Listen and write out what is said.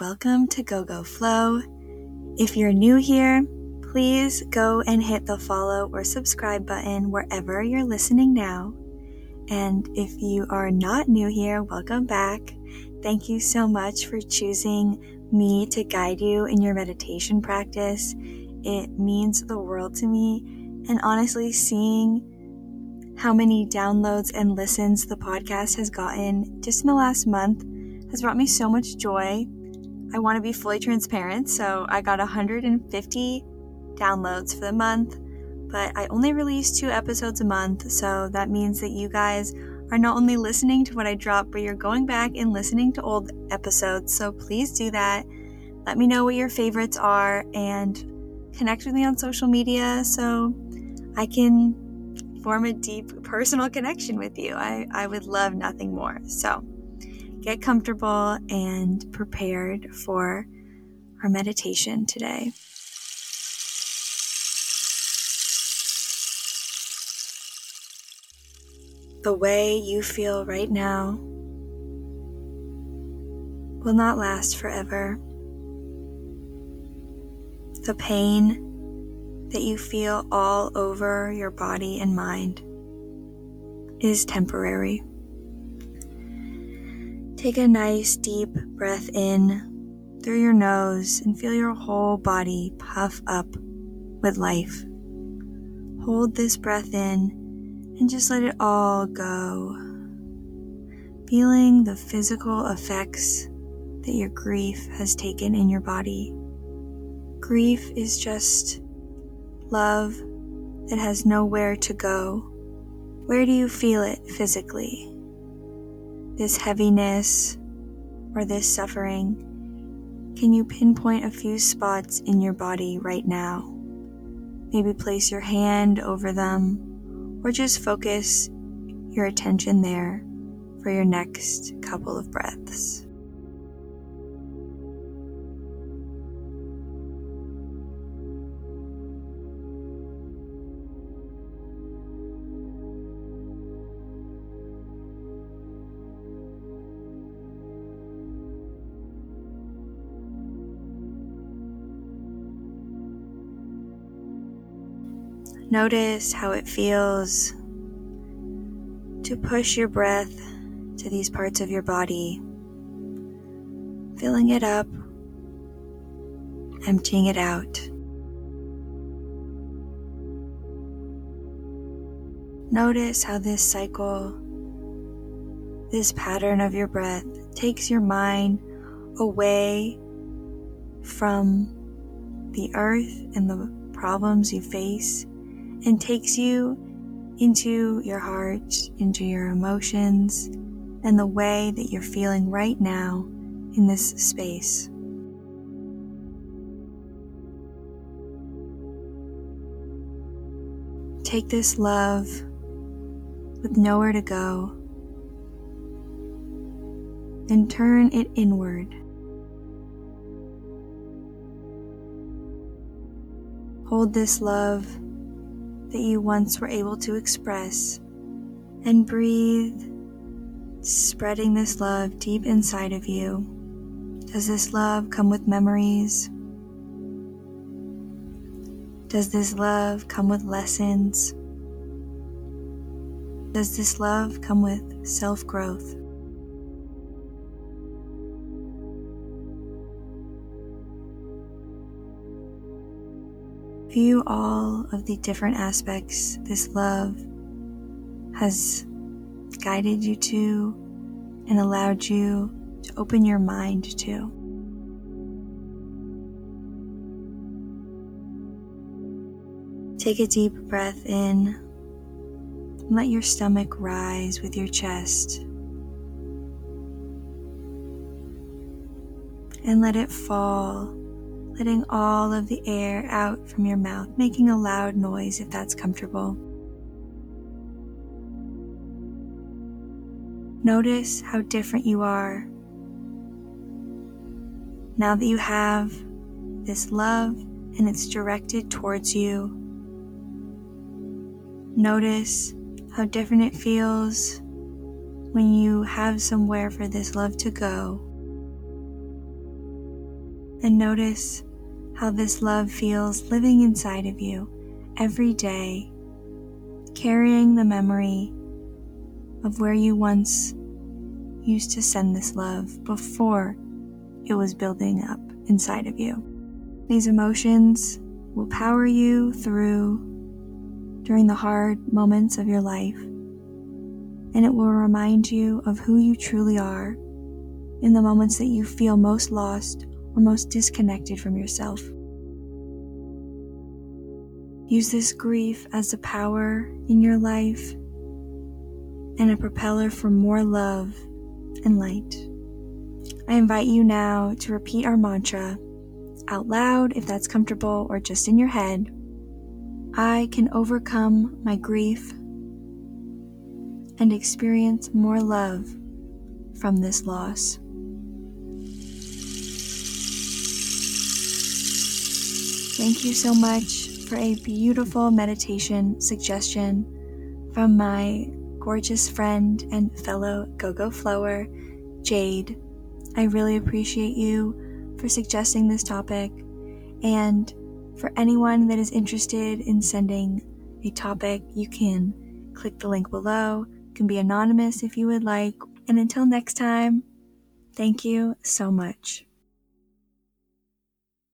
Welcome to Go Go Flow. If you're new here, please go and hit the follow or subscribe button wherever you're listening now. And if you are not new here, welcome back. Thank you so much for choosing me to guide you in your meditation practice. It means the world to me. And honestly, seeing how many downloads and listens the podcast has gotten just in the last month has brought me so much joy I want to be fully transparent, so I got 150 downloads for the month, but I only release two episodes a month, so that means that you guys are not only listening to what I drop, but you're going back and listening to old episodes. So please do that. Let me know what your favorites are and connect with me on social media so I can form a deep personal connection with you. I, I would love nothing more. So, get comfortable and prepared for our meditation today. The way you feel right now will not last forever. The pain that you feel all over your body and mind is temporary. Take a nice deep breath in through your nose and feel your whole body puff up with life. Hold this breath in and just let it all go. Feeling the physical effects that your grief has taken in your body. Grief is just love that has nowhere to go. Where do you feel it physically? This heaviness or this suffering, can you pinpoint a few spots in your body right now? Maybe place your hand over them or just focus your attention there for your next couple of breaths. Notice how it feels to push your breath to these parts of your body, filling it up, emptying it out. Notice how this cycle, this pattern of your breath, takes your mind away from the earth and the problems you face and takes you into your heart, into your emotions, and the way that you're feeling right now in this space. Take this love with nowhere to go and turn it inward. Hold this love that you once were able to express and breathe, spreading this love deep inside of you. Does this love come with memories? Does this love come with lessons? Does this love come with self growth? View all of the different aspects this love has guided you to and allowed you to open your mind to. Take a deep breath in let your stomach rise with your chest. And let it fall letting all of the air out from your mouth, making a loud noise if that's comfortable. Notice how different you are. Now that you have this love and it's directed towards you, notice how different it feels when you have somewhere for this love to go and notice how this love feels living inside of you every day, carrying the memory of where you once used to send this love before it was building up inside of you. These emotions will power you through during the hard moments of your life, and it will remind you of who you truly are in the moments that you feel most lost or most disconnected from yourself. Use this grief as a power in your life and a propeller for more love and light. I invite you now to repeat our mantra out loud if that's comfortable or just in your head. I can overcome my grief and experience more love from this loss. Thank you so much for a beautiful meditation suggestion from my gorgeous friend and fellow go go flower, Jade. I really appreciate you for suggesting this topic. And for anyone that is interested in sending a topic, you can click the link below. You can be anonymous if you would like. And until next time, thank you so much.